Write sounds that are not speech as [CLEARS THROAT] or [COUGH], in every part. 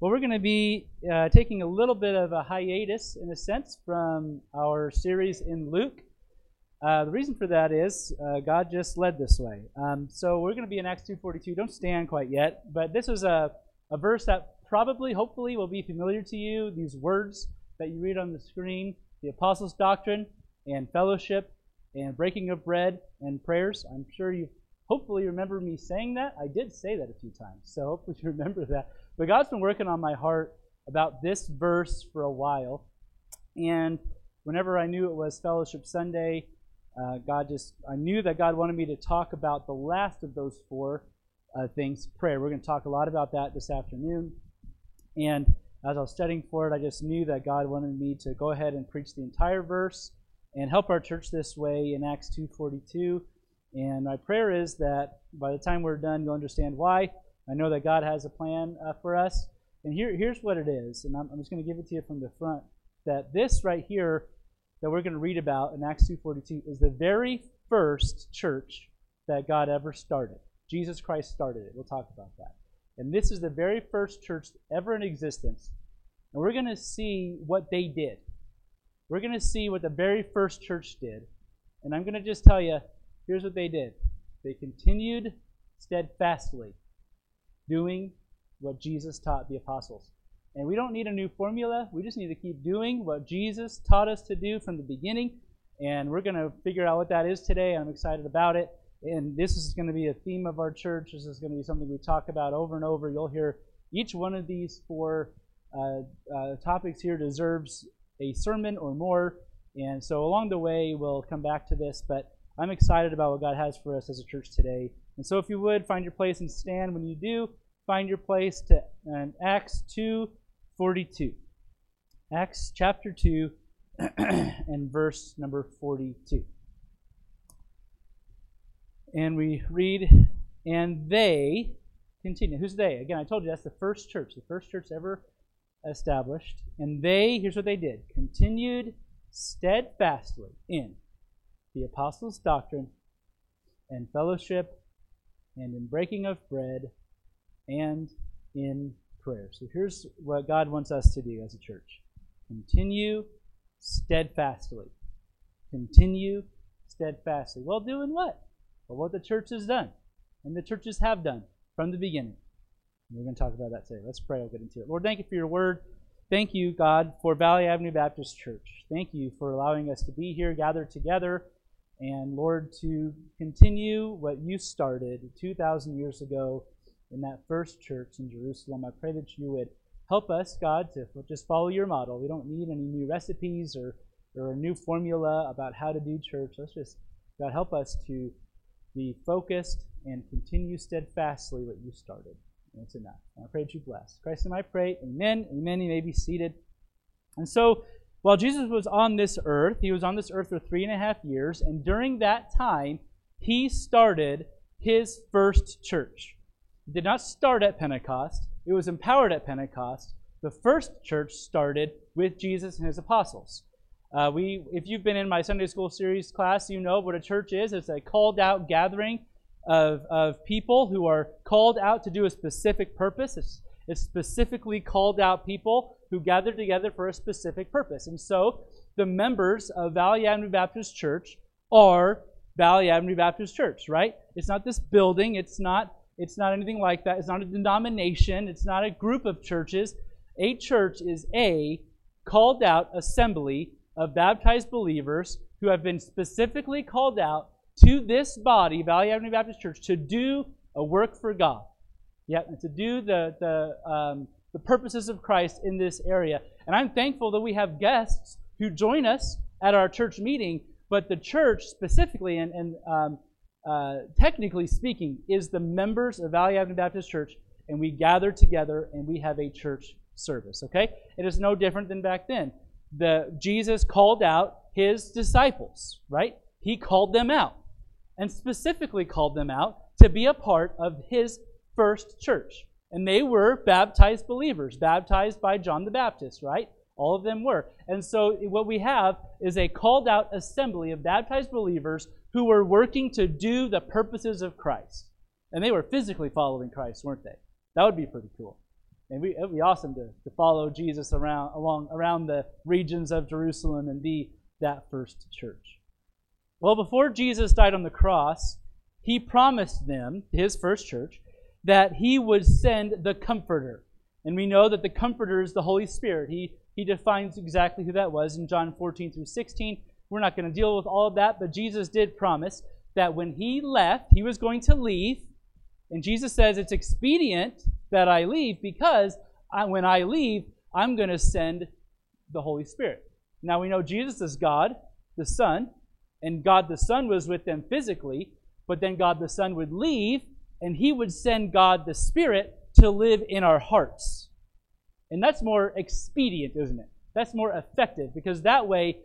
Well, we're going to be uh, taking a little bit of a hiatus, in a sense, from our series in Luke. Uh, the reason for that is uh, God just led this way. Um, so we're going to be in Acts 2.42. Don't stand quite yet, but this is a, a verse that probably, hopefully, will be familiar to you. These words that you read on the screen, the apostles' doctrine and fellowship and breaking of bread and prayers. I'm sure you hopefully remember me saying that. I did say that a few times, so hopefully [LAUGHS] you remember that. But God's been working on my heart about this verse for a while. And whenever I knew it was Fellowship Sunday, uh, God just, I knew that God wanted me to talk about the last of those four uh, things prayer. We're going to talk a lot about that this afternoon. And as I was studying for it, I just knew that God wanted me to go ahead and preach the entire verse and help our church this way in Acts 2:42. And my prayer is that by the time we're done, you'll understand why. I know that God has a plan uh, for us. And here, here's what it is, and I'm, I'm just going to give it to you from the front. That this right here that we're going to read about in Acts 2.42 is the very first church that God ever started. Jesus Christ started it. We'll talk about that. And this is the very first church ever in existence. And we're going to see what they did. We're going to see what the very first church did. And I'm going to just tell you here's what they did they continued steadfastly doing what Jesus taught the apostles. And we don't need a new formula. We just need to keep doing what Jesus taught us to do from the beginning. And we're going to figure out what that is today. I'm excited about it. And this is going to be a theme of our church. This is going to be something we talk about over and over. You'll hear each one of these four uh, uh, topics here deserves a sermon or more. And so along the way, we'll come back to this. But I'm excited about what God has for us as a church today. And so if you would, find your place and stand when you do find your place to um, Acts 2:42. Acts chapter 2 [CLEARS THROAT] and verse number 42. And we read, and they continue. Who's they? Again, I told you that's the first church, the first church ever established. And they, here's what they did continued steadfastly in the apostles' doctrine and fellowship and in breaking of bread and in prayer. So here's what God wants us to do as a church continue steadfastly. Continue steadfastly. Well, doing what? Well, what the church has done, and the churches have done from the beginning. We're going to talk about that today. Let's pray. I'll get into it. Lord, thank you for your word. Thank you, God, for Valley Avenue Baptist Church. Thank you for allowing us to be here, gathered together, and Lord, to continue what you started 2,000 years ago in that first church in Jerusalem. I pray that you would help us, God, to just follow your model. We don't need any new recipes or, or a new formula about how to do church. Let's just, God, help us to be focused and continue steadfastly what you started. And it's enough. And I pray that you bless. Christ and I pray. Amen. Amen. You may be seated. And so, while Jesus was on this earth, he was on this earth for three and a half years, and during that time, he started his first church. It did not start at Pentecost, it was empowered at Pentecost. The first church started with Jesus and his apostles. Uh, we, if you've been in my Sunday school series class, you know what a church is. It's a called out gathering of, of people who are called out to do a specific purpose. It's, it's specifically called out people who gathered together for a specific purpose. And so the members of Valley Avenue Baptist Church are Valley Avenue Baptist Church, right? It's not this building, it's not it's not anything like that. It's not a denomination. It's not a group of churches. A church is a called out assembly of baptized believers who have been specifically called out to this body, Valley Avenue Baptist Church, to do a work for God. Yeah, to do the, the, um, the purposes of Christ in this area. And I'm thankful that we have guests who join us at our church meeting, but the church specifically, and, and um, uh, technically speaking, is the members of Valley Avenue Baptist Church, and we gather together and we have a church service. Okay, it is no different than back then. The Jesus called out his disciples, right? He called them out, and specifically called them out to be a part of his first church, and they were baptized believers, baptized by John the Baptist, right? All of them were. And so what we have is a called out assembly of baptized believers who were working to do the purposes of Christ. And they were physically following Christ, weren't they? That would be pretty cool. And it'd be awesome to, to follow Jesus around along around the regions of Jerusalem and be that first church. Well, before Jesus died on the cross, he promised them, his first church, that he would send the Comforter. And we know that the Comforter is the Holy Spirit. He, he defines exactly who that was in John 14 through 16. We're not going to deal with all of that, but Jesus did promise that when he left, he was going to leave. And Jesus says, It's expedient that I leave because I, when I leave, I'm going to send the Holy Spirit. Now we know Jesus is God, the Son, and God the Son was with them physically, but then God the Son would leave and he would send God the Spirit to live in our hearts. And that's more expedient, isn't it? That's more effective because that way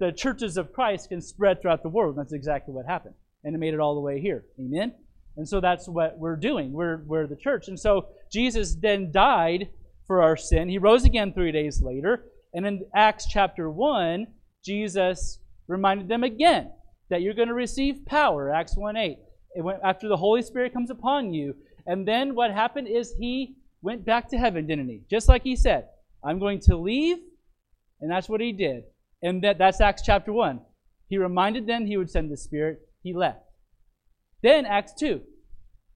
the churches of Christ can spread throughout the world. That's exactly what happened. And it made it all the way here. Amen? And so that's what we're doing. We're, we're the church. And so Jesus then died for our sin. He rose again three days later. And in Acts chapter 1, Jesus reminded them again that you're going to receive power. Acts 1 8 it after the Holy Spirit comes upon you. And then what happened is he went back to heaven, didn't he? Just like he said, I'm going to leave, and that's what he did. And that, that's Acts chapter 1. He reminded them he would send the Spirit. He left. Then Acts 2.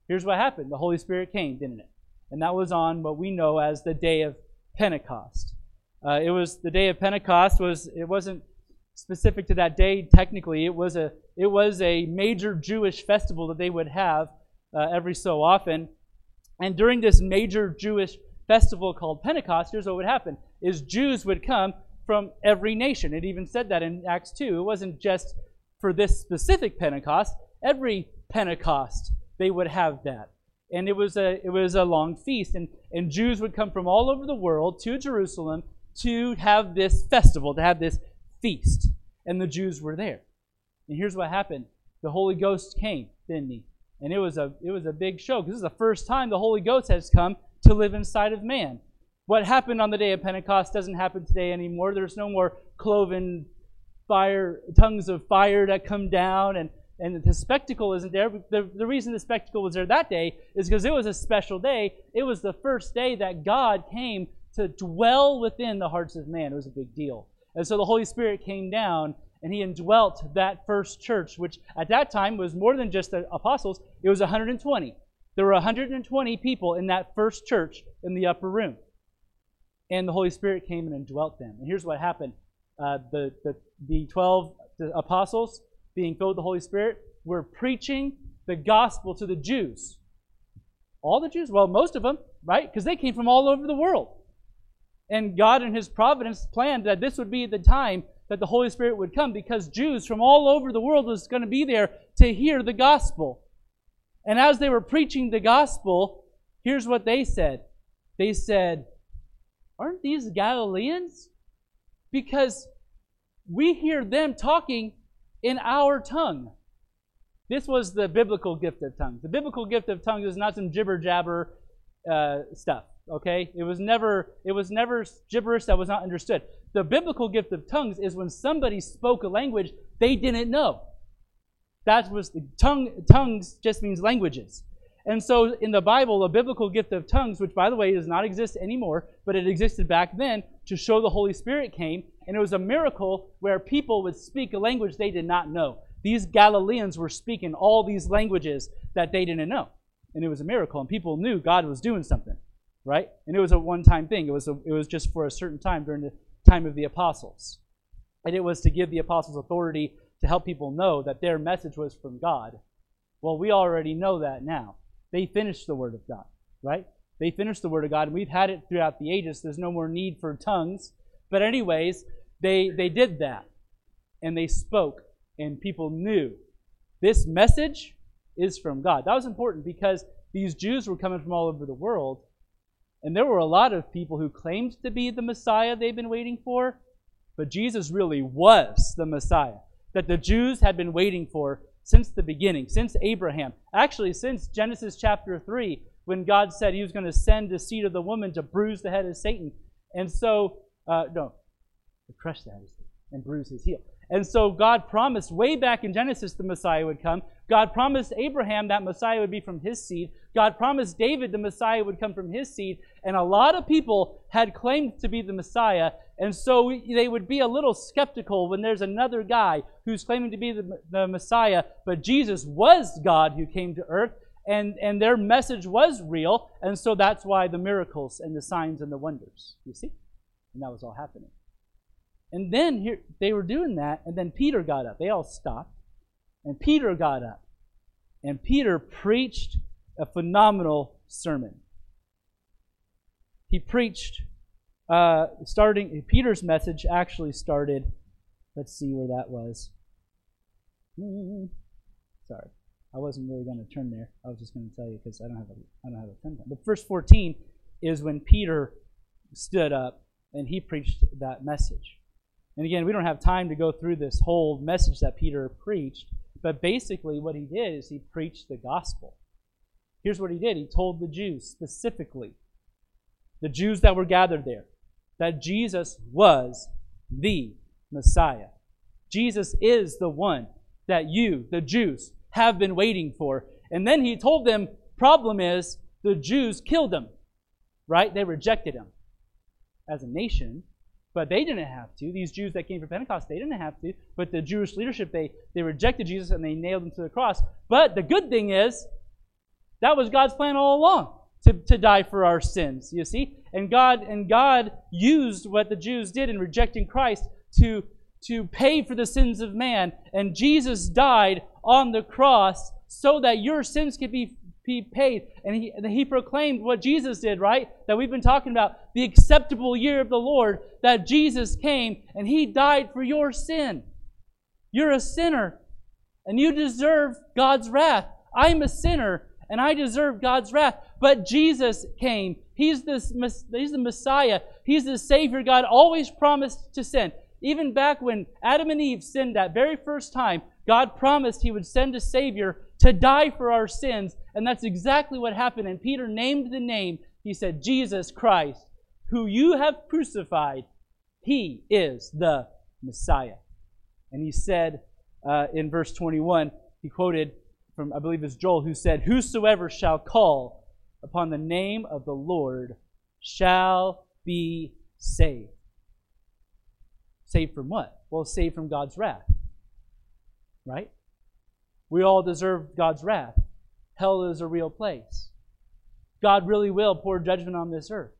Here's what happened. The Holy Spirit came, didn't it? And that was on what we know as the day of Pentecost. Uh, it was the day of Pentecost was it wasn't specific to that day technically it was a it was a major jewish festival that they would have uh, every so often. And during this major jewish festival called pentecost here's what would happen is jews would come from every nation. It even said that in acts 2 it wasn't just for this specific pentecost. Every pentecost they would have that. And it was a it was a long feast. And and jews would come from all over the world to jerusalem to have this festival to have this feast, and the Jews were there. And here's what happened: the Holy Ghost came, didn't he? And it was a it was a big show because this is the first time the Holy Ghost has come to live inside of man. What happened on the day of Pentecost doesn't happen today anymore. There's no more cloven fire, tongues of fire that come down, and and the spectacle isn't there. The, the reason the spectacle was there that day is because it was a special day. It was the first day that God came to dwell within the hearts of man. It was a big deal. And so the Holy Spirit came down and he indwelt that first church, which at that time was more than just the apostles, it was 120. There were 120 people in that first church in the upper room. And the Holy Spirit came and indwelt them. And here's what happened uh, the, the, the 12 the apostles, being filled with the Holy Spirit, were preaching the gospel to the Jews. All the Jews? Well, most of them, right? Because they came from all over the world. And God, in His providence, planned that this would be the time that the Holy Spirit would come because Jews from all over the world was going to be there to hear the gospel. And as they were preaching the gospel, here's what they said They said, Aren't these Galileans? Because we hear them talking in our tongue. This was the biblical gift of tongues. The biblical gift of tongues is not some jibber jabber uh, stuff okay? It was never it was never gibberish that was not understood. The biblical gift of tongues is when somebody spoke a language they didn't know. That was the tongue tongues just means languages. And so in the bible a biblical gift of tongues which by the way does not exist anymore but it existed back then to show the holy spirit came and it was a miracle where people would speak a language they did not know. These galileans were speaking all these languages that they didn't know and it was a miracle and people knew god was doing something right? And it was a one-time thing. It was a, it was just for a certain time during the time of the apostles, and it was to give the apostles authority to help people know that their message was from God. Well, we already know that now. They finished the word of God, right? They finished the word of God, and we've had it throughout the ages. There's no more need for tongues. But anyways, they they did that, and they spoke, and people knew this message is from God. That was important because these Jews were coming from all over the world, and there were a lot of people who claimed to be the Messiah they've been waiting for, but Jesus really was the Messiah that the Jews had been waiting for since the beginning, since Abraham. Actually, since Genesis chapter 3, when God said he was going to send the seed of the woman to bruise the head of Satan. And so, uh, no, to crush Satan and bruise his heel. And so God promised way back in Genesis the Messiah would come. God promised Abraham that Messiah would be from his seed. God promised David the Messiah would come from his seed. And a lot of people had claimed to be the Messiah. And so they would be a little skeptical when there's another guy who's claiming to be the, the Messiah. But Jesus was God who came to earth. And, and their message was real. And so that's why the miracles and the signs and the wonders. You see? And that was all happening. And then here they were doing that, and then Peter got up. They all stopped. And Peter got up. And Peter preached a phenomenal sermon. He preached, uh, starting, Peter's message actually started, let's see where that was. Sorry. I wasn't really going to turn there. I was just going to tell you because I don't have a I don't have a pen. But verse 14 is when Peter stood up and he preached that message. And again, we don't have time to go through this whole message that Peter preached, but basically what he did is he preached the gospel. Here's what he did. He told the Jews specifically, the Jews that were gathered there, that Jesus was the Messiah. Jesus is the one that you, the Jews, have been waiting for. And then he told them, problem is, the Jews killed him, right? They rejected him as a nation, but they didn't have to. These Jews that came from Pentecost, they didn't have to. But the Jewish leadership, they, they rejected Jesus and they nailed him to the cross. But the good thing is, that was God's plan all along to, to die for our sins, you see? And God and God used what the Jews did in rejecting Christ to, to pay for the sins of man. And Jesus died on the cross so that your sins could be be paid. And he, and he proclaimed what Jesus did, right? That we've been talking about the acceptable year of the Lord, that Jesus came and he died for your sin. You're a sinner and you deserve God's wrath. I'm a sinner and I deserve God's wrath. But Jesus came. He's, this, he's the Messiah. He's the Savior God always promised to send. Even back when Adam and Eve sinned that very first time, God promised He would send a Savior to die for our sins. And that's exactly what happened. And Peter named the name. He said, Jesus Christ, who you have crucified, he is the Messiah. And he said uh, in verse 21, he quoted from, I believe it's Joel, who said, Whosoever shall call upon the name of the Lord shall be saved. Saved from what? Well, saved from God's wrath. Right? We all deserve God's wrath. Hell is a real place. God really will pour judgment on this earth.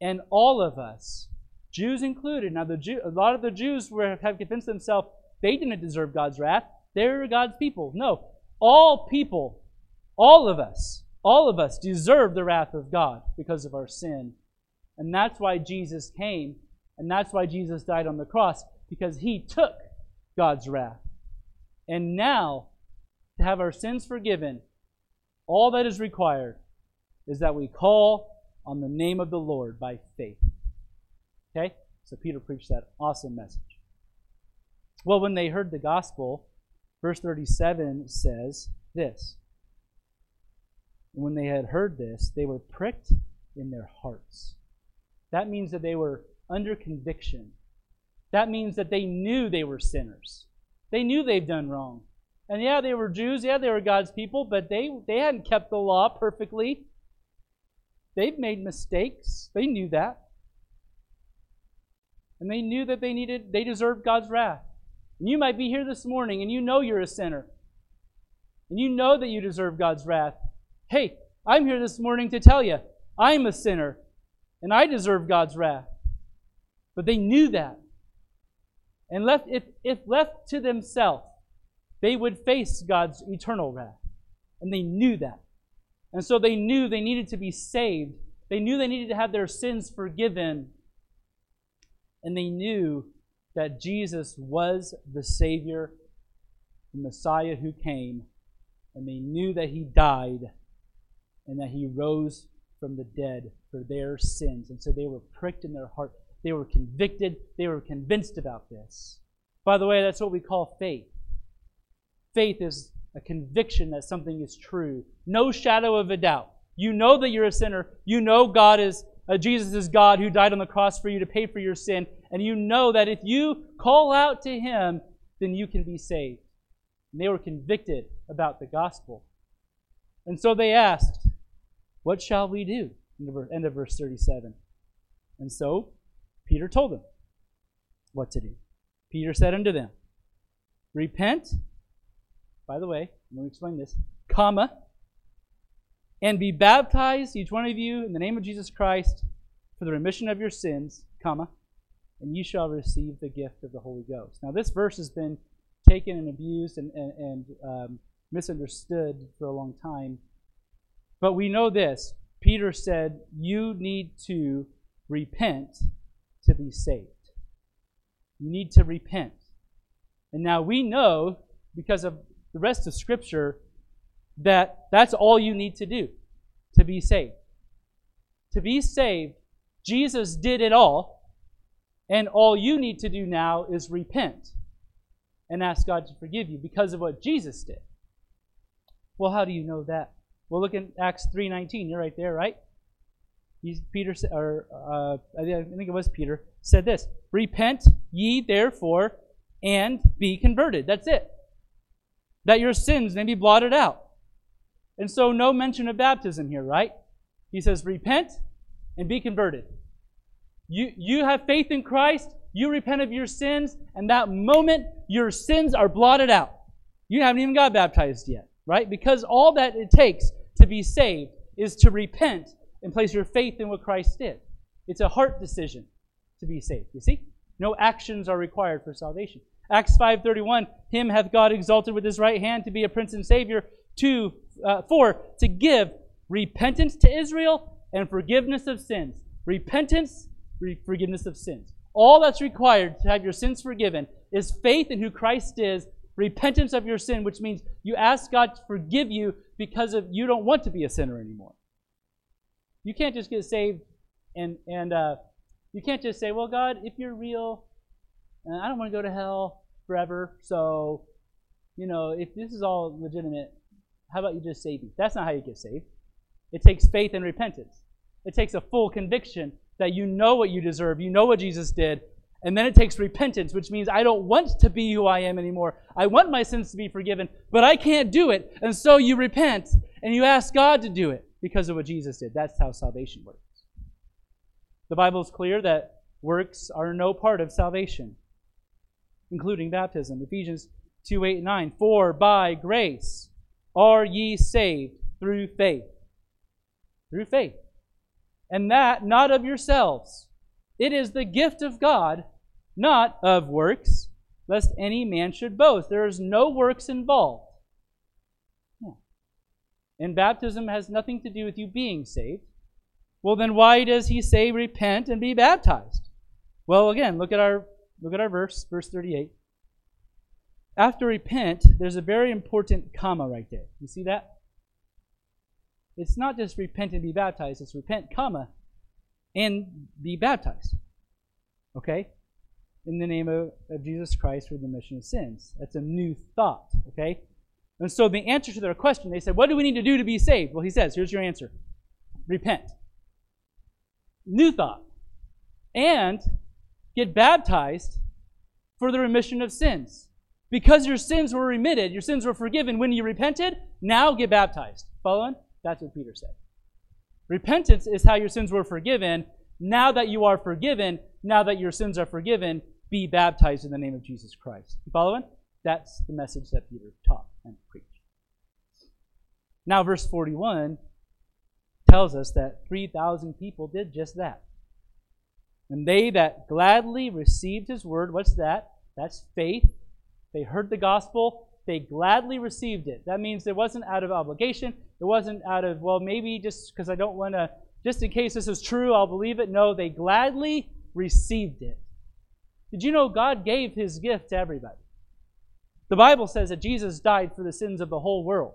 And all of us, Jews included, now the Jew, a lot of the Jews were, have convinced themselves they didn't deserve God's wrath. They're God's people. No, all people, all of us, all of us deserve the wrath of God because of our sin. And that's why Jesus came, and that's why Jesus died on the cross, because he took God's wrath. And now to have our sins forgiven, all that is required is that we call on the name of the Lord by faith. Okay? So Peter preached that awesome message. Well, when they heard the gospel, verse 37 says this When they had heard this, they were pricked in their hearts. That means that they were under conviction. That means that they knew they were sinners. They knew they've done wrong. And yeah, they were Jews. Yeah, they were God's people, but they, they hadn't kept the law perfectly. They've made mistakes. They knew that. And they knew that they needed, they deserved God's wrath. And you might be here this morning and you know you're a sinner. And you know that you deserve God's wrath. Hey, I'm here this morning to tell you, I'm a sinner and I deserve God's wrath. But they knew that. And left if, if left to themselves, they would face God's eternal wrath. And they knew that. And so they knew they needed to be saved. They knew they needed to have their sins forgiven. And they knew that Jesus was the Savior, the Messiah who came. And they knew that He died and that He rose from the dead for their sins. And so they were pricked in their heart. They were convicted. They were convinced about this. By the way, that's what we call faith. Faith is a conviction that something is true. No shadow of a doubt. You know that you're a sinner. You know God is, uh, Jesus is God who died on the cross for you to pay for your sin. And you know that if you call out to Him, then you can be saved. And they were convicted about the gospel. And so they asked, What shall we do? End of verse 37. And so Peter told them what to do. Peter said unto them, Repent, by the way, let me explain this, comma, and be baptized, each one of you, in the name of Jesus Christ, for the remission of your sins, comma, and you shall receive the gift of the Holy Ghost. Now, this verse has been taken and abused and, and, and um, misunderstood for a long time. But we know this Peter said, You need to repent to be saved. You need to repent. And now we know, because of the rest of Scripture, that that's all you need to do to be saved. To be saved, Jesus did it all, and all you need to do now is repent and ask God to forgive you because of what Jesus did. Well, how do you know that? Well, look in Acts 3:19. You're right there, right? He's, Peter, or uh, I think it was Peter, said this: "Repent ye therefore, and be converted." That's it. That your sins may be blotted out. And so, no mention of baptism here, right? He says, "Repent and be converted." You you have faith in Christ. You repent of your sins, and that moment your sins are blotted out. You haven't even got baptized yet, right? Because all that it takes to be saved is to repent and place your faith in what Christ did. It's a heart decision to be saved. You see? No actions are required for salvation. Acts 5:31, him hath God exalted with his right hand to be a prince and savior, to uh, for to give repentance to Israel and forgiveness of sins. Repentance, re- forgiveness of sins. All that's required to have your sins forgiven is faith in who Christ is, repentance of your sin, which means you ask God to forgive you because of you don't want to be a sinner anymore. You can't just get saved and and uh, you can't just say, "Well, God, if you're real, uh, I don't want to go to hell forever. So, you know, if this is all legitimate, how about you just save me?" That's not how you get saved. It takes faith and repentance. It takes a full conviction that you know what you deserve, you know what Jesus did, and then it takes repentance, which means I don't want to be who I am anymore. I want my sins to be forgiven, but I can't do it. And so you repent and you ask God to do it because of what Jesus did. That's how salvation works. The Bible is clear that works are no part of salvation, including baptism. Ephesians 2 8 9. For by grace are ye saved through faith. Through faith. And that not of yourselves. It is the gift of God not of works, lest any man should boast. There is no works involved. And baptism has nothing to do with you being saved. Well, then why does he say repent and be baptized? Well, again, look at our look at our verse, verse 38. After repent, there's a very important comma right there. You see that? It's not just repent and be baptized, it's repent, comma, and be baptized. Okay? in the name of, of Jesus Christ for the remission of sins. That's a new thought, okay? And so the answer to their question, they said, What do we need to do to be saved? Well, he says, Here's your answer repent. New thought. And get baptized for the remission of sins. Because your sins were remitted, your sins were forgiven when you repented, now get baptized. Following? That's what Peter said. Repentance is how your sins were forgiven. Now that you are forgiven, now that your sins are forgiven, be baptized in the name of Jesus Christ. You following? That's the message that Peter taught and preached. Now, verse 41 tells us that 3,000 people did just that. And they that gladly received his word, what's that? That's faith. They heard the gospel, they gladly received it. That means it wasn't out of obligation. It wasn't out of, well, maybe just because I don't want to, just in case this is true, I'll believe it. No, they gladly received it. Did you know God gave his gift to everybody? The Bible says that Jesus died for the sins of the whole world.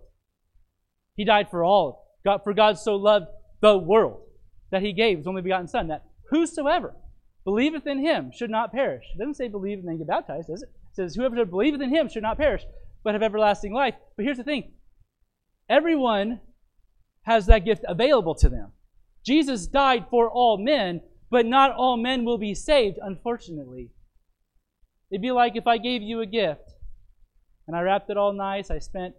He died for all. God, for God so loved the world that he gave his only begotten Son, that whosoever believeth in him should not perish. It doesn't say believe and then get baptized, does it? It says whoever believeth in him should not perish, but have everlasting life. But here's the thing everyone has that gift available to them. Jesus died for all men, but not all men will be saved, unfortunately. It'd be like if I gave you a gift and I wrapped it all nice. I spent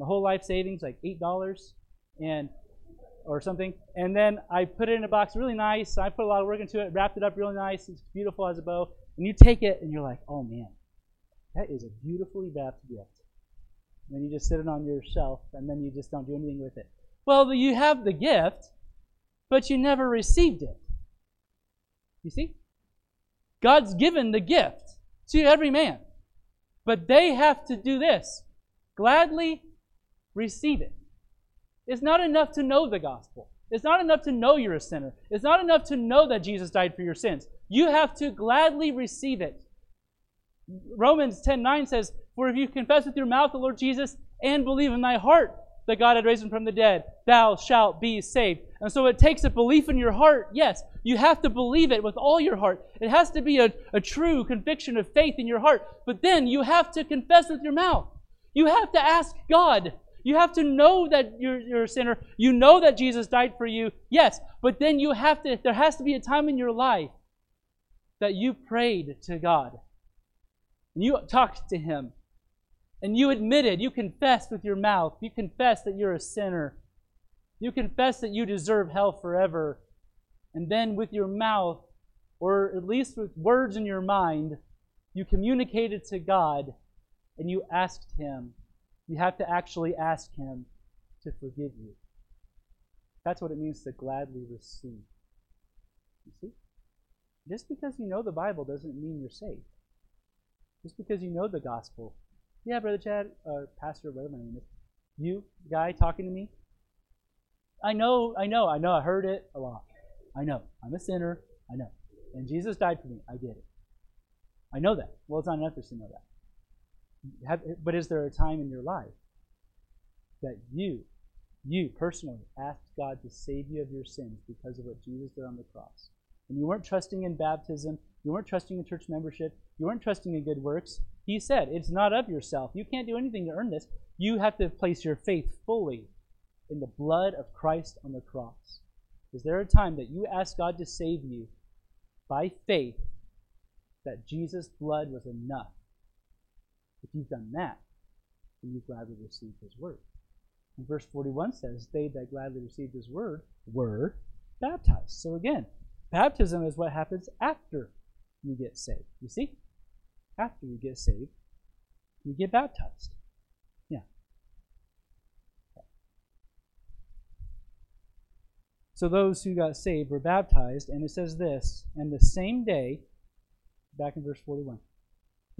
my whole life savings, like eight dollars, and or something, and then I put it in a box, really nice. I put a lot of work into it, wrapped it up really nice. It's beautiful as a bow, and you take it, and you're like, oh man, that is a beautifully wrapped gift. And then you just sit it on your shelf, and then you just don't do anything with it. Well, you have the gift, but you never received it. You see? God's given the gift to every man. But they have to do this gladly receive it. It's not enough to know the gospel. It's not enough to know you're a sinner. It's not enough to know that Jesus died for your sins. You have to gladly receive it. Romans 10:9 says, "For if you confess with your mouth the Lord Jesus and believe in thy heart that God had raised him from the dead, thou shalt be saved. And so it takes a belief in your heart. Yes, you have to believe it with all your heart. It has to be a, a true conviction of faith in your heart. But then you have to confess with your mouth. You have to ask God. You have to know that you're, you're a sinner. You know that Jesus died for you. Yes, but then you have to, there has to be a time in your life that you prayed to God. And you talked to Him and you admitted, you confessed with your mouth, you confessed that you're a sinner, you confess that you deserve hell forever, and then with your mouth, or at least with words in your mind, you communicated to God and you asked Him. You have to actually ask Him to forgive you. That's what it means to gladly receive. You see? Just because you know the Bible doesn't mean you're saved. Just because you know the gospel yeah, Brother Chad, or Pastor, whatever my name is, you, guy talking to me, I know, I know, I know, I heard it a lot. I know. I'm a sinner. I know. And Jesus died for me. I get it. I know that. Well, it's not enough to know that. Have, but is there a time in your life that you, you personally, asked God to save you of your sins because of what Jesus did on the cross? And you weren't trusting in baptism, you weren't trusting in church membership, you weren't trusting in good works. He said, It's not of yourself. You can't do anything to earn this. You have to place your faith fully in the blood of Christ on the cross. Is there a time that you ask God to save you by faith that Jesus' blood was enough? If you've done that, then you gladly received his word. And verse 41 says, They that gladly received his word were baptized. So again, baptism is what happens after you get saved. You see? After you get saved, you get baptized. Yeah. So those who got saved were baptized, and it says this, and the same day, back in verse 41,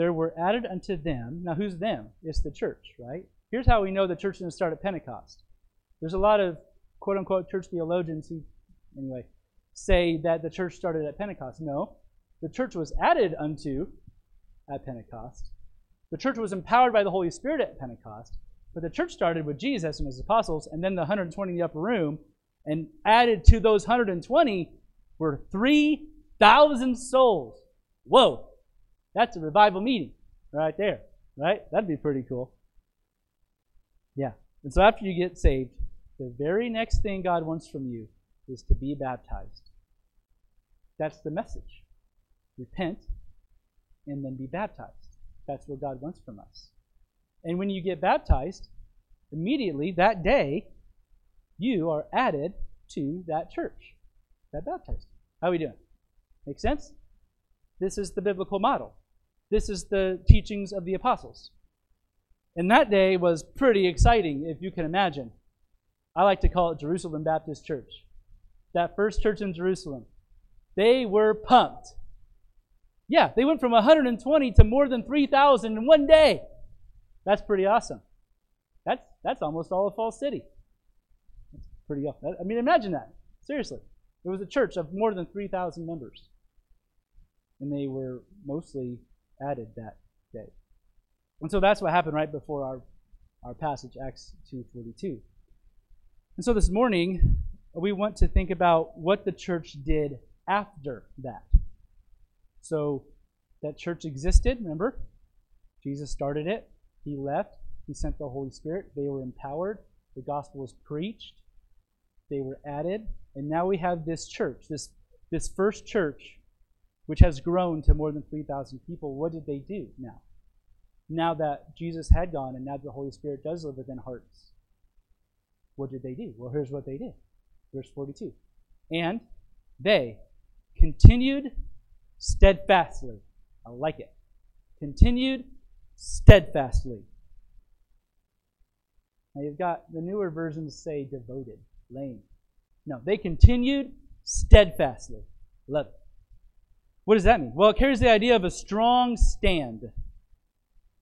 there were added unto them, now who's them? It's the church, right? Here's how we know the church didn't start at Pentecost. There's a lot of quote unquote church theologians who, anyway, say that the church started at Pentecost. No, the church was added unto at Pentecost. The church was empowered by the Holy Spirit at Pentecost, but the church started with Jesus and his apostles, and then the 120 in the upper room, and added to those 120 were 3,000 souls. Whoa, that's a revival meeting right there, right? That'd be pretty cool. Yeah. And so after you get saved, the very next thing God wants from you is to be baptized. That's the message. Repent and then be baptized. That's what God wants from us. And when you get baptized, immediately that day, you are added to that church that baptized. How are we doing? Make sense? This is the biblical model. This is the teachings of the apostles. And that day was pretty exciting, if you can imagine. I like to call it Jerusalem Baptist Church. That first church in Jerusalem. They were pumped. Yeah, they went from 120 to more than 3,000 in one day. That's pretty awesome. That's, that's almost all of Falls City. That's pretty awesome. I mean, imagine that. Seriously. It was a church of more than 3,000 members. And they were mostly added that day. And so that's what happened right before our, our passage, Acts 2.42. And so this morning, we want to think about what the church did after that. So that church existed, remember? Jesus started it. He left. He sent the Holy Spirit. They were empowered. The gospel was preached. They were added. And now we have this church, this, this first church, which has grown to more than 3,000 people. What did they do now? now that Jesus had gone and now the Holy Spirit does live within hearts, what did they do? Well, here's what they did. Verse 42. And they continued steadfastly. I like it. Continued steadfastly. Now you've got the newer versions say devoted, lame. No, they continued steadfastly. Love it. What does that mean? Well, it carries the idea of a strong stand,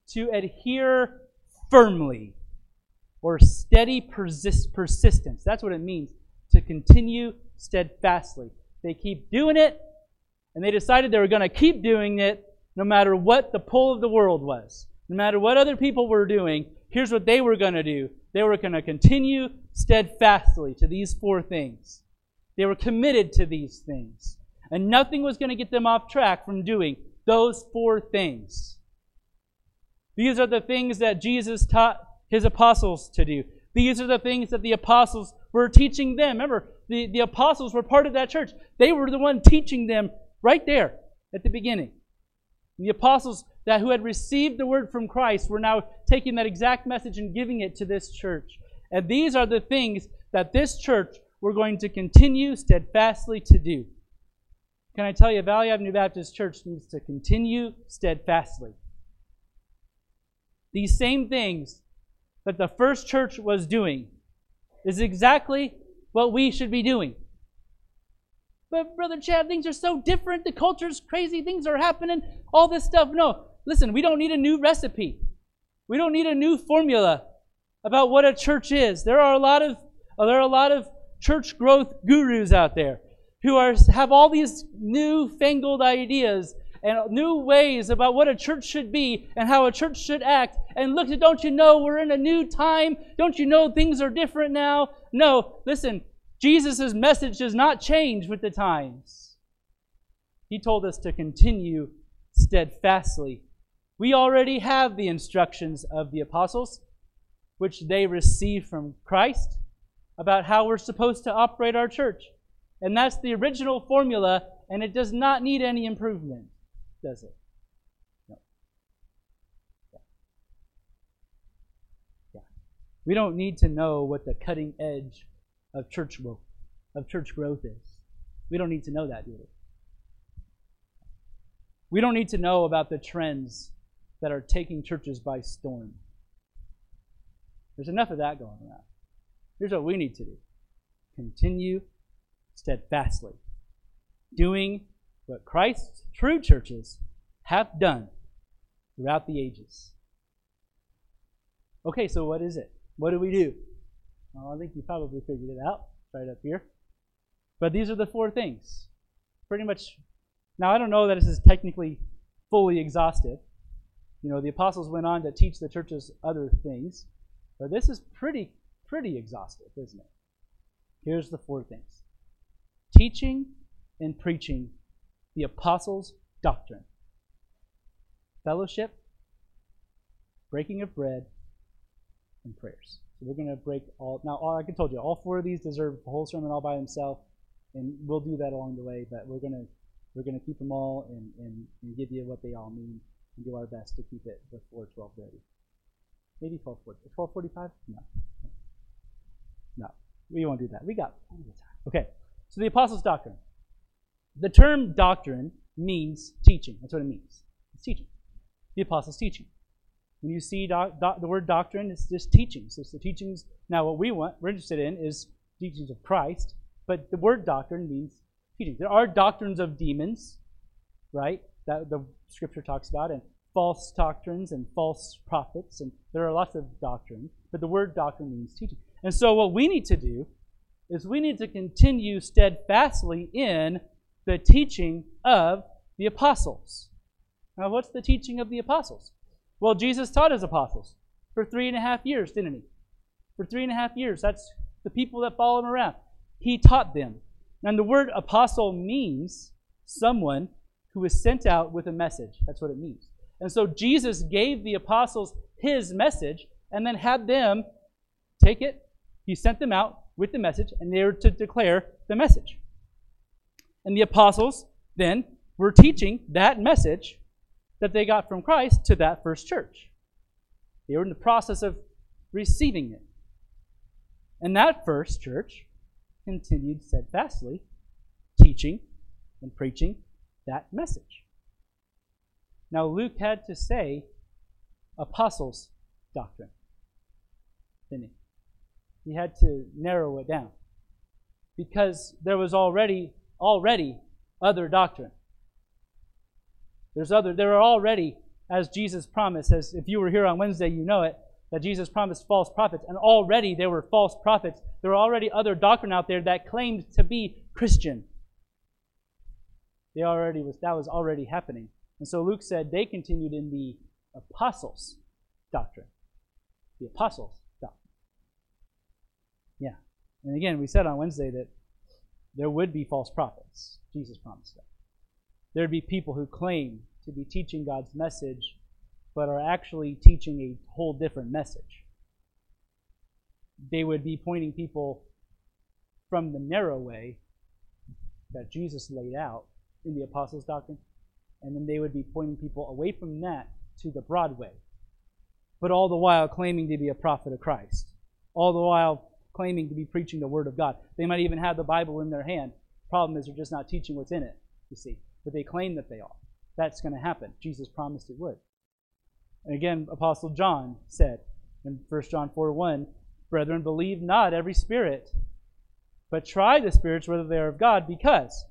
to adhere firmly, or steady persist- persistence. That's what it means to continue steadfastly. They keep doing it, and they decided they were going to keep doing it no matter what the pull of the world was. No matter what other people were doing, here's what they were going to do. They were going to continue steadfastly to these four things. They were committed to these things. And nothing was going to get them off track from doing those four things. These are the things that Jesus taught his apostles to do. These are the things that the apostles were teaching them. Remember, the, the apostles were part of that church. They were the one teaching them right there at the beginning. The apostles that who had received the word from Christ were now taking that exact message and giving it to this church. And these are the things that this church were going to continue steadfastly to do. Can I tell you, Valley Avenue Baptist Church needs to continue steadfastly. These same things that the first church was doing is exactly what we should be doing. But, Brother Chad, things are so different. The culture's crazy. Things are happening. All this stuff. No, listen, we don't need a new recipe. We don't need a new formula about what a church is. There are a lot of, there are a lot of church growth gurus out there who are, have all these new-fangled ideas and new ways about what a church should be and how a church should act. And look, don't you know we're in a new time? Don't you know things are different now? No, listen, Jesus' message does not change with the times. He told us to continue steadfastly. We already have the instructions of the apostles, which they received from Christ, about how we're supposed to operate our church. And that's the original formula, and it does not need any improvement, does it? No. Yeah. yeah. We don't need to know what the cutting edge of church growth, of church growth is. We don't need to know that, do we? We don't need to know about the trends that are taking churches by storm. There's enough of that going around. Here's what we need to do continue steadfastly, doing what Christ's true churches have done throughout the ages. Okay, so what is it? What do we do? Well, I think you probably figured it out right up here. But these are the four things. Pretty much. Now, I don't know that this is technically fully exhaustive. You know, the apostles went on to teach the churches other things, but this is pretty, pretty exhaustive, isn't it? Here's the four things teaching and preaching the apostles' doctrine fellowship, breaking of bread, and prayers. So we're going to break all. Now, all, I can told you, all four of these deserve a whole sermon all by themselves, and we'll do that along the way. But we're going to we're going to keep them all and, and, and, give you what they all mean, and do our best to keep it before 12:30. Maybe 12:40. 12:45? No. No, we won't do that. We got plenty of time. Okay. So the apostles' doctrine. The term doctrine means teaching. That's what it means. It's teaching. The apostles' teaching. When you see doc, doc, the word doctrine, it's just teachings. It's the teachings. Now, what we want, we're interested in, is teachings of Christ. But the word doctrine means teaching. There are doctrines of demons, right? That the Scripture talks about, and false doctrines and false prophets, and there are lots of doctrines. But the word doctrine means teaching. And so, what we need to do is we need to continue steadfastly in the teaching of the apostles. Now, what's the teaching of the apostles? Well, Jesus taught his apostles for three and a half years, didn't he? For three and a half years. That's the people that follow him around. He taught them. And the word apostle means someone who is sent out with a message. That's what it means. And so Jesus gave the apostles his message and then had them take it. He sent them out with the message, and they were to declare the message. And the apostles then were teaching that message that they got from Christ to that first church. They were in the process of receiving it. And that first church continued steadfastly teaching and preaching that message. Now, Luke had to say apostles' doctrine, he? He had to narrow it down because there was already already other doctrine. There's other there are already, as Jesus promised, as if you were here on Wednesday, you know it, that Jesus promised false prophets, and already there were false prophets. There were already other doctrine out there that claimed to be Christian. They already was that was already happening. And so Luke said they continued in the apostles' doctrine. The apostles'. And again, we said on Wednesday that there would be false prophets. Jesus promised that. There'd be people who claim to be teaching God's message, but are actually teaching a whole different message. They would be pointing people from the narrow way that Jesus laid out in the apostles' doctrine, and then they would be pointing people away from that to the broad way, but all the while claiming to be a prophet of Christ, all the while claiming to be preaching the Word of God. They might even have the Bible in their hand. Problem is, they're just not teaching what's in it, you see, but they claim that they are. That's going to happen. Jesus promised it would. And again, Apostle John said in 1 John 4 1, Brethren, believe not every spirit, but try the spirits whether they are of God, because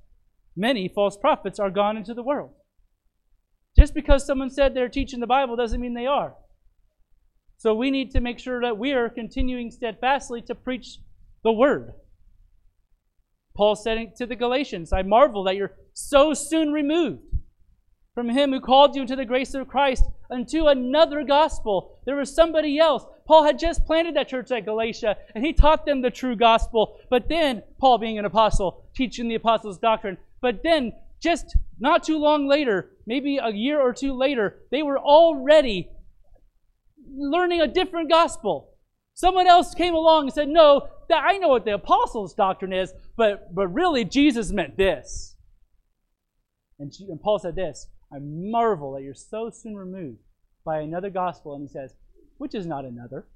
many false prophets are gone into the world. Just because someone said they're teaching the Bible doesn't mean they are. So we need to make sure that we are continuing steadfastly to preach the word. Paul said to the Galatians, I marvel that you're so soon removed from him who called you into the grace of Christ unto another gospel. There was somebody else. Paul had just planted that church at Galatia, and he taught them the true gospel. But then, Paul being an apostle, teaching the apostles' doctrine, but then, just not too long later, maybe a year or two later, they were already learning a different gospel. Someone else came along and said, No, that, I know what the apostles' doctrine is, but, but really Jesus meant this. And, and Paul said this I marvel that you're so soon removed by another gospel. And he says, Which is not another?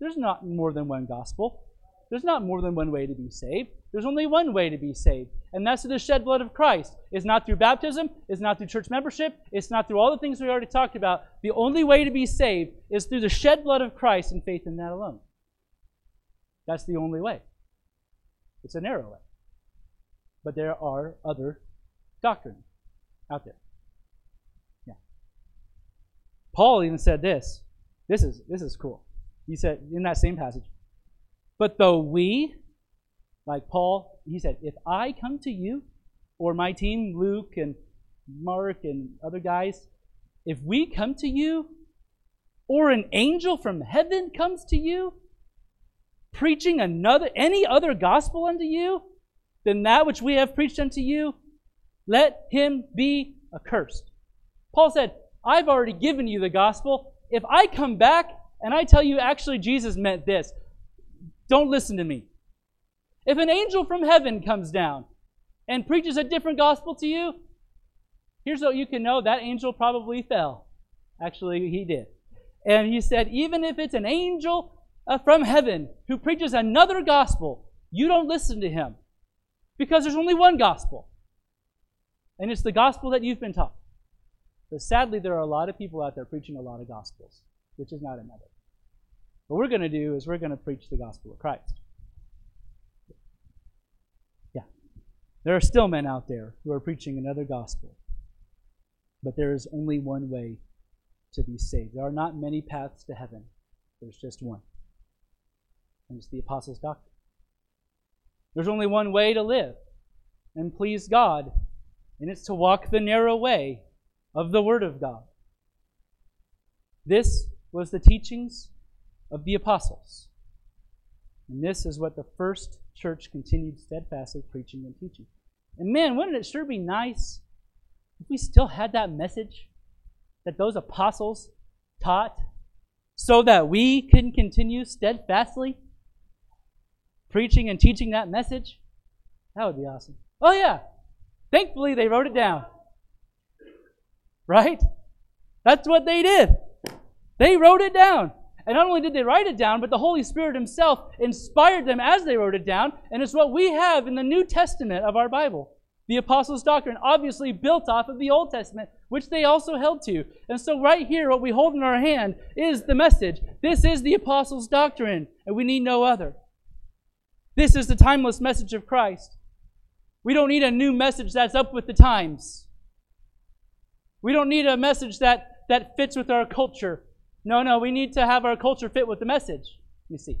There's not more than one gospel. There's not more than one way to be saved. There's only one way to be saved, and that's through the shed blood of Christ. It's not through baptism, it's not through church membership, it's not through all the things we already talked about. The only way to be saved is through the shed blood of Christ and faith in that alone. That's the only way. It's a narrow way. But there are other doctrines out there. Yeah. Paul even said this. This is this is cool. He said in that same passage, but though we like Paul, he said, if I come to you, or my team, Luke and Mark and other guys, if we come to you, or an angel from heaven comes to you, preaching another any other gospel unto you than that which we have preached unto you, let him be accursed. Paul said, I've already given you the gospel. If I come back and I tell you actually Jesus meant this, don't listen to me. If an angel from heaven comes down and preaches a different gospel to you, here's what you can know that angel probably fell. Actually, he did. And he said, even if it's an angel uh, from heaven who preaches another gospel, you don't listen to him because there's only one gospel. And it's the gospel that you've been taught. But sadly, there are a lot of people out there preaching a lot of gospels, which is not another. What we're going to do is we're going to preach the gospel of Christ. Yeah. There are still men out there who are preaching another gospel. But there is only one way to be saved. There are not many paths to heaven, there's just one. And it's the Apostles' doctrine. There's only one way to live and please God, and it's to walk the narrow way of the Word of God. This was the teachings of the apostles. And this is what the first church continued steadfastly preaching and teaching. And man, wouldn't it sure be nice if we still had that message that those apostles taught so that we can continue steadfastly preaching and teaching that message? That would be awesome. Oh, yeah. Thankfully, they wrote it down. Right? That's what they did. They wrote it down. And not only did they write it down, but the Holy Spirit Himself inspired them as they wrote it down. And it's what we have in the New Testament of our Bible. The Apostles' doctrine, obviously built off of the Old Testament, which they also held to. And so, right here, what we hold in our hand is the message. This is the Apostles' doctrine, and we need no other. This is the timeless message of Christ. We don't need a new message that's up with the times. We don't need a message that, that fits with our culture. No, no, we need to have our culture fit with the message, you see.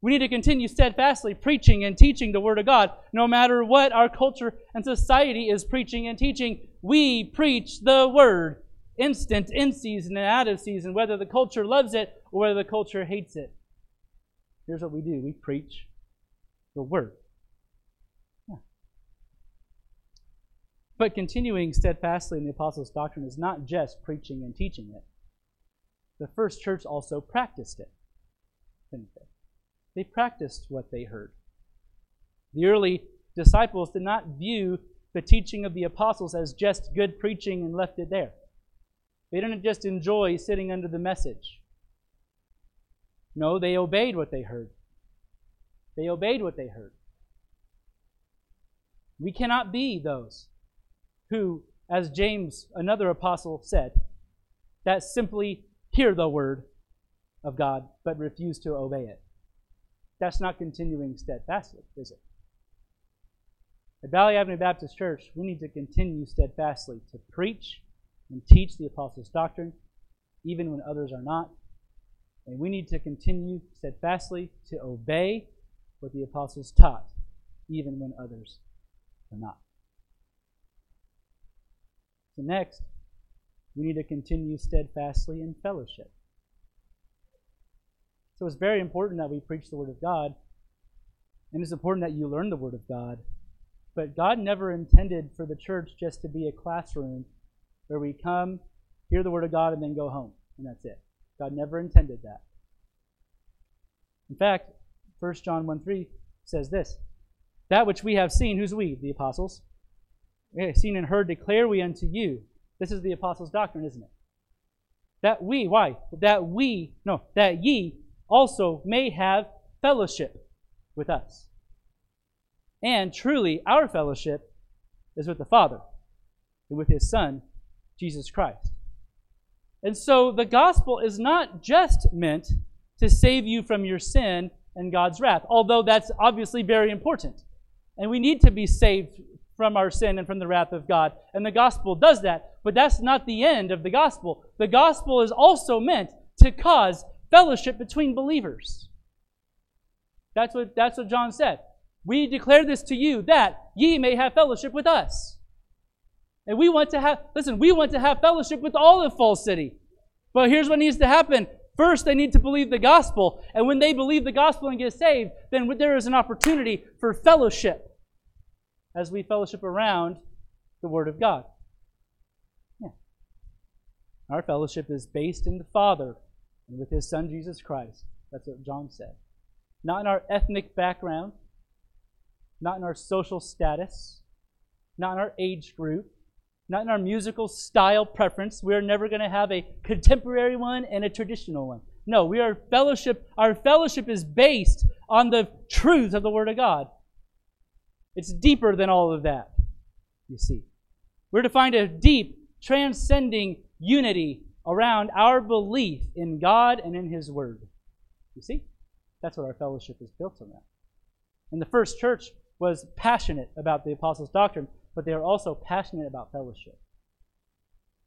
We need to continue steadfastly preaching and teaching the Word of God. No matter what our culture and society is preaching and teaching, we preach the Word. Instant, in season, and out of season, whether the culture loves it or whether the culture hates it. Here's what we do we preach the Word. Yeah. But continuing steadfastly in the Apostles' doctrine is not just preaching and teaching it. The first church also practiced it? They practiced what they heard. The early disciples did not view the teaching of the apostles as just good preaching and left it there. They didn't just enjoy sitting under the message. No, they obeyed what they heard. They obeyed what they heard. We cannot be those who, as James, another apostle, said, that simply hear the word of God but refuse to obey it. That's not continuing steadfastly, is it? At Valley Avenue Baptist Church, we need to continue steadfastly to preach and teach the apostles' doctrine, even when others are not. And we need to continue steadfastly to obey what the apostles taught, even when others are not. So, next, we need to continue steadfastly in fellowship. So it's very important that we preach the Word of God, and it's important that you learn the Word of God. But God never intended for the church just to be a classroom where we come, hear the Word of God, and then go home, and that's it. God never intended that. In fact, 1 John 1 3 says this That which we have seen, who's we? The apostles. We have seen and heard declare we unto you. This is the apostles' doctrine, isn't it? That we, why? That we, no, that ye also may have fellowship with us. And truly, our fellowship is with the Father and with His Son, Jesus Christ. And so the gospel is not just meant to save you from your sin and God's wrath, although that's obviously very important. And we need to be saved from our sin and from the wrath of God. And the gospel does that. But that's not the end of the gospel. The gospel is also meant to cause fellowship between believers. That's what, that's what John said. We declare this to you that ye may have fellowship with us. And we want to have, listen, we want to have fellowship with all of Falls City. But here's what needs to happen. First, they need to believe the gospel. And when they believe the gospel and get saved, then there is an opportunity for fellowship as we fellowship around the Word of God. Yeah. Our fellowship is based in the Father and with his son Jesus Christ. That's what John said. Not in our ethnic background, not in our social status, not in our age group, not in our musical style preference. We're never going to have a contemporary one and a traditional one. No, we are fellowship. Our fellowship is based on the truth of the Word of God. It's deeper than all of that, you see. We're to find a deep, transcending unity around our belief in God and in His Word. You see? That's what our fellowship is built around. And the first church was passionate about the apostles' doctrine, but they are also passionate about fellowship.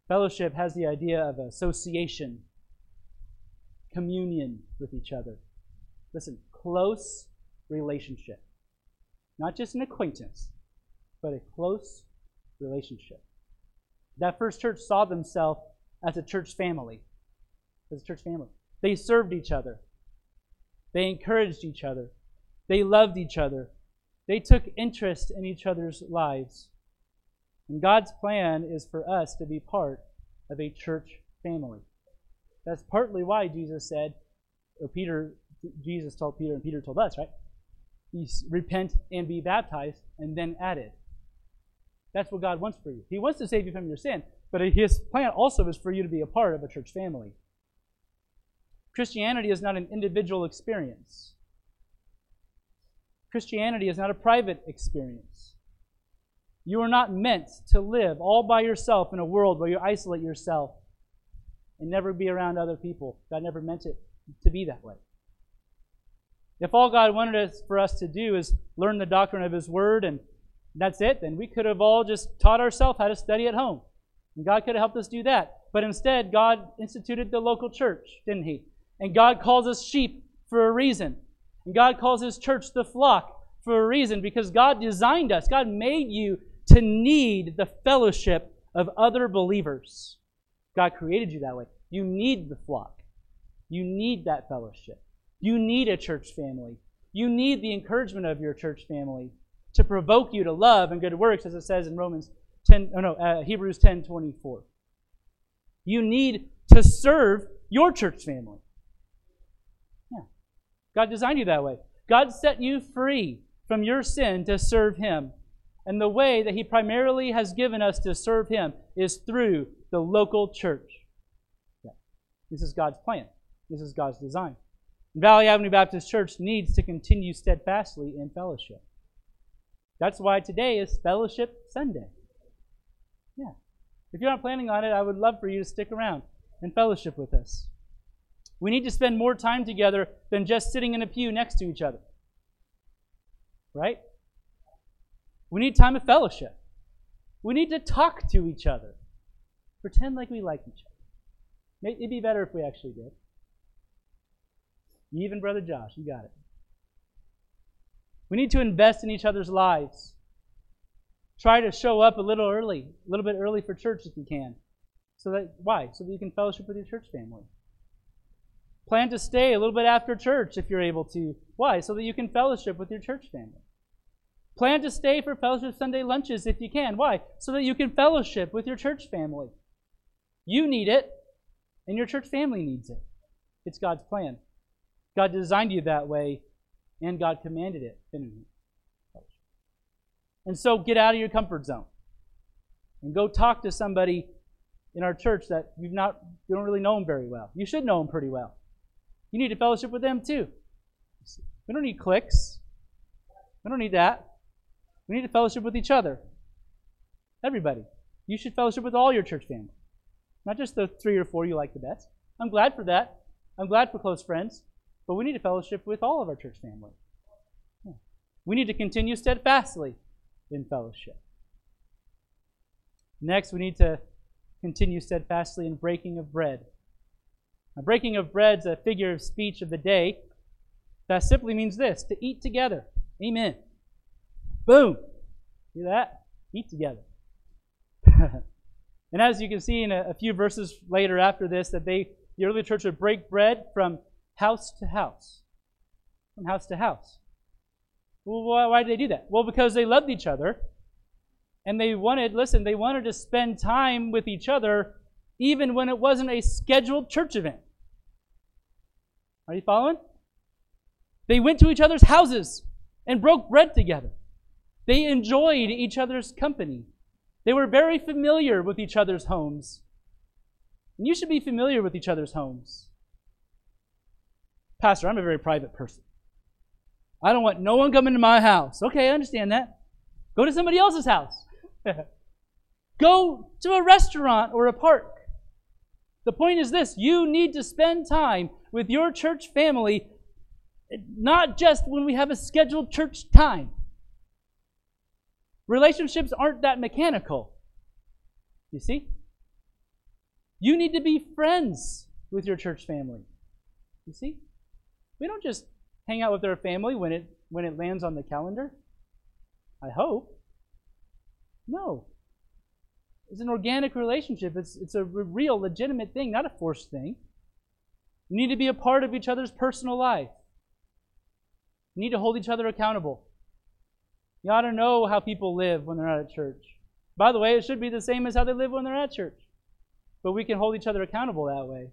Fellowship has the idea of association, communion with each other. Listen, close relationship. Not just an acquaintance, but a close relationship. That first church saw themselves as a church family. As a church family. They served each other. They encouraged each other. They loved each other. They took interest in each other's lives. And God's plan is for us to be part of a church family. That's partly why Jesus said, or Peter, Jesus told Peter, and Peter told us, right? Repent and be baptized, and then added. That's what God wants for you. He wants to save you from your sin, but his plan also is for you to be a part of a church family. Christianity is not an individual experience. Christianity is not a private experience. You are not meant to live all by yourself in a world where you isolate yourself and never be around other people. God never meant it to be that way. If all God wanted us for us to do is learn the doctrine of His Word and that's it, then we could have all just taught ourselves how to study at home. And God could have helped us do that. But instead, God instituted the local church, didn't He? And God calls us sheep for a reason. And God calls His church the flock for a reason because God designed us. God made you to need the fellowship of other believers. God created you that way. You need the flock. You need that fellowship. You need a church family. You need the encouragement of your church family to provoke you to love and good works, as it says in Romans 10, oh no, uh, Hebrews 10 24. You need to serve your church family. Yeah. God designed you that way. God set you free from your sin to serve Him. And the way that He primarily has given us to serve Him is through the local church. Yeah. This is God's plan, this is God's design. Valley Avenue Baptist Church needs to continue steadfastly in fellowship. That's why today is Fellowship Sunday. Yeah. If you're not planning on it, I would love for you to stick around and fellowship with us. We need to spend more time together than just sitting in a pew next to each other. Right? We need time of fellowship. We need to talk to each other. Pretend like we like each other. It'd be better if we actually did. Even Brother Josh, you got it. We need to invest in each other's lives. Try to show up a little early, a little bit early for church if you can. So that why? So that you can fellowship with your church family. Plan to stay a little bit after church if you're able to. Why? So that you can fellowship with your church family. Plan to stay for fellowship Sunday lunches if you can. Why? So that you can fellowship with your church family. You need it, and your church family needs it. It's God's plan. God designed you that way and God commanded it. And so get out of your comfort zone and go talk to somebody in our church that you've not you don't really know them very well. You should know them pretty well. You need to fellowship with them too. We don't need cliques. We don't need that. We need to fellowship with each other. Everybody. You should fellowship with all your church family. Not just the three or four you like the best. I'm glad for that. I'm glad for close friends. But we need to fellowship with all of our church family. We need to continue steadfastly in fellowship. Next, we need to continue steadfastly in breaking of bread. Now, breaking of bread is a figure of speech of the day that simply means this to eat together. Amen. Boom. See that? Eat together. [LAUGHS] and as you can see in a, a, few verses later after this, that they the early church would break bread from house to house. From house to house. Well, why, why did they do that? Well, because they loved each other and they wanted, listen, they wanted to spend time with each other even when it wasn't a scheduled church event. Are you following? They went to each other's houses and broke bread together. They enjoyed each other's company. They were very familiar with each other's homes. And you should be familiar with each other's homes. Pastor, I'm a very private person. I don't want no one coming to my house. Okay, I understand that. Go to somebody else's house. [LAUGHS] Go to a restaurant or a park. The point is this you need to spend time with your church family, not just when we have a scheduled church time. Relationships aren't that mechanical. You see? You need to be friends with your church family. You see? We don't just hang out with our family when it when it lands on the calendar. I hope. No. It's an organic relationship. It's it's a real, legitimate thing, not a forced thing. You need to be a part of each other's personal life. You need to hold each other accountable. You ought to know how people live when they're not at church. By the way, it should be the same as how they live when they're at church. But we can hold each other accountable that way.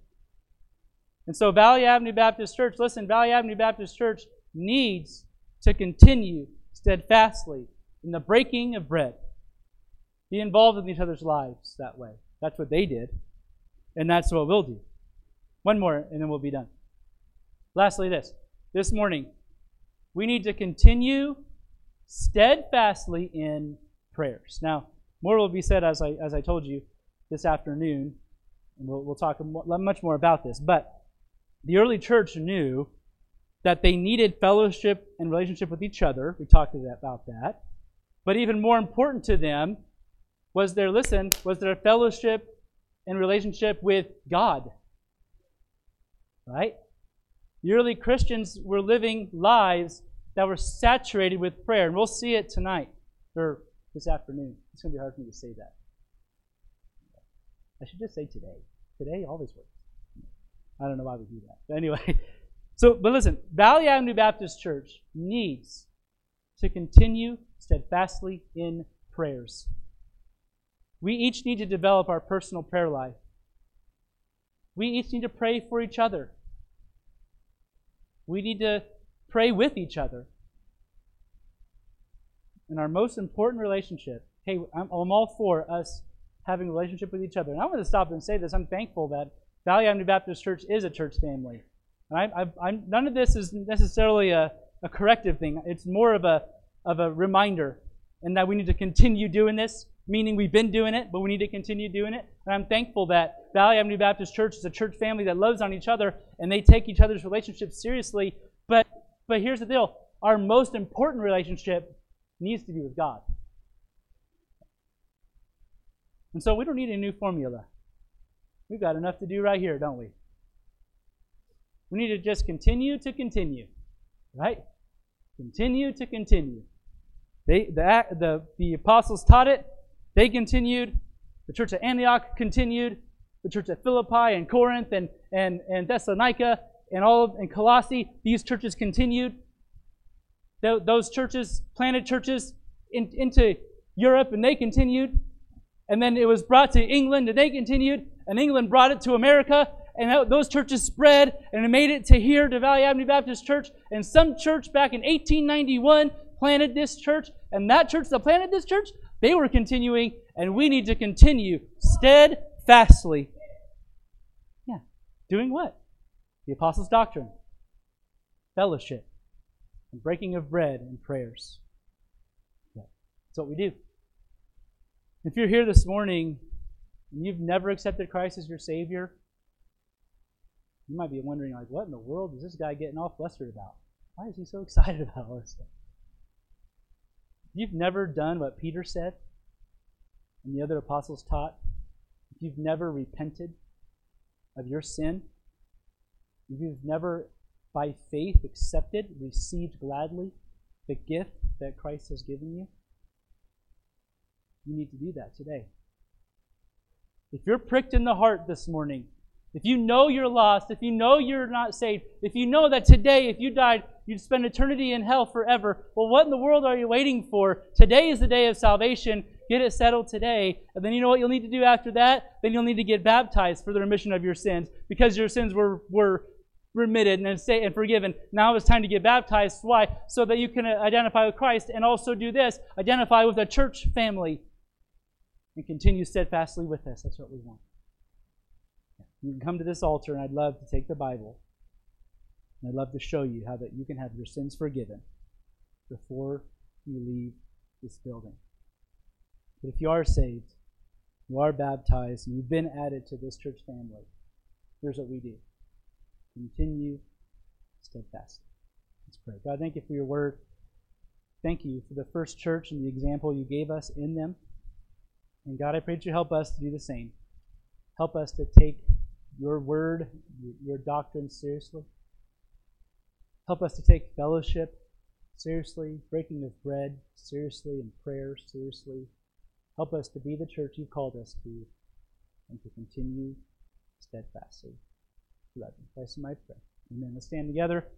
And so, Valley Avenue Baptist Church, listen, Valley Avenue Baptist Church needs to continue steadfastly in the breaking of bread. Be involved in each other's lives that way. That's what they did. And that's what we'll do. One more, and then we'll be done. Lastly, this. This morning, we need to continue steadfastly in prayers. Now, more will be said, as I, as I told you, this afternoon, and we'll, we'll talk much more about this. But the early church knew that they needed fellowship and relationship with each other. We talked about that. But even more important to them was their, listen, was their fellowship and relationship with God. Right? The early Christians were living lives that were saturated with prayer. And we'll see it tonight, or this afternoon. It's going to be hard for me to say that. I should just say today. Today always works. I don't know why we do that. But anyway, [LAUGHS] so, but listen, Valley Avenue Baptist Church needs to continue steadfastly in prayers. We each need to develop our personal prayer life. We each need to pray for each other. We need to pray with each other. In our most important relationship, hey, I'm, I'm all for us having a relationship with each other. And I want to stop and say this. I'm thankful that Valley Avenue Baptist Church is a church family. And I, I, none of this is necessarily a, a corrective thing. It's more of a, of a reminder and that we need to continue doing this meaning we've been doing it, but we need to continue doing it. And I'm thankful that Valley Avenue Baptist Church is a church family that loves on each other and they take each other's relationships seriously. But but here's the deal: our most important relationship needs to be with God. And so we don't need a new formula. We've got enough to do right here, don't we? We need to just continue to continue, right? Continue to continue. They, the, the, the apostles taught it. They continued. The church at Antioch continued. The church at Philippi and Corinth and, and, and Thessalonica and all of, and Colossae, these churches continued. Those churches planted churches in, into Europe and they continued. And then it was brought to England and they continued. And England brought it to America. And those churches spread and it made it to here, to Valley Avenue Baptist Church. And some church back in 1891 planted this church. And that church that planted this church they were continuing, and we need to continue steadfastly. Yeah. Doing what? The apostles' doctrine, fellowship, and breaking of bread and prayers. Yeah. That's what we do. If you're here this morning and you've never accepted Christ as your Savior, you might be wondering, like, what in the world is this guy getting all flustered about? Why is he so [LAUGHS] excited about all this stuff? If you've never done what Peter said and the other apostles taught, if you've never repented of your sin, if you've never by faith accepted, received gladly the gift that Christ has given you, you need to do that today. If you're pricked in the heart this morning if you know you're lost, if you know you're not saved, if you know that today, if you died, you'd spend eternity in hell forever, well, what in the world are you waiting for? Today is the day of salvation. Get it settled today. And then you know what you'll need to do after that? Then you'll need to get baptized for the remission of your sins because your sins were, were remitted and, say, and forgiven. Now it's time to get baptized. Why? So that you can uh, identify with Christ and also do this identify with a church family and continue steadfastly with us. That's what we want. You can come to this altar, and I'd love to take the Bible, and I'd love to show you how that you can have your sins forgiven before you leave this building. But if you are saved, you are baptized, and you've been added to this church family, here's what we do continue steadfast. Let's pray. God, thank you for your word. Thank you for the first church and the example you gave us in them. And God, I pray that you help us to do the same. Help us to take your word, your doctrine seriously. Help us to take fellowship seriously, breaking of bread seriously, and prayer seriously. Help us to be the church you've called us to and to continue steadfastly. Love you. Christ, my prayer. Amen. Let's stand together.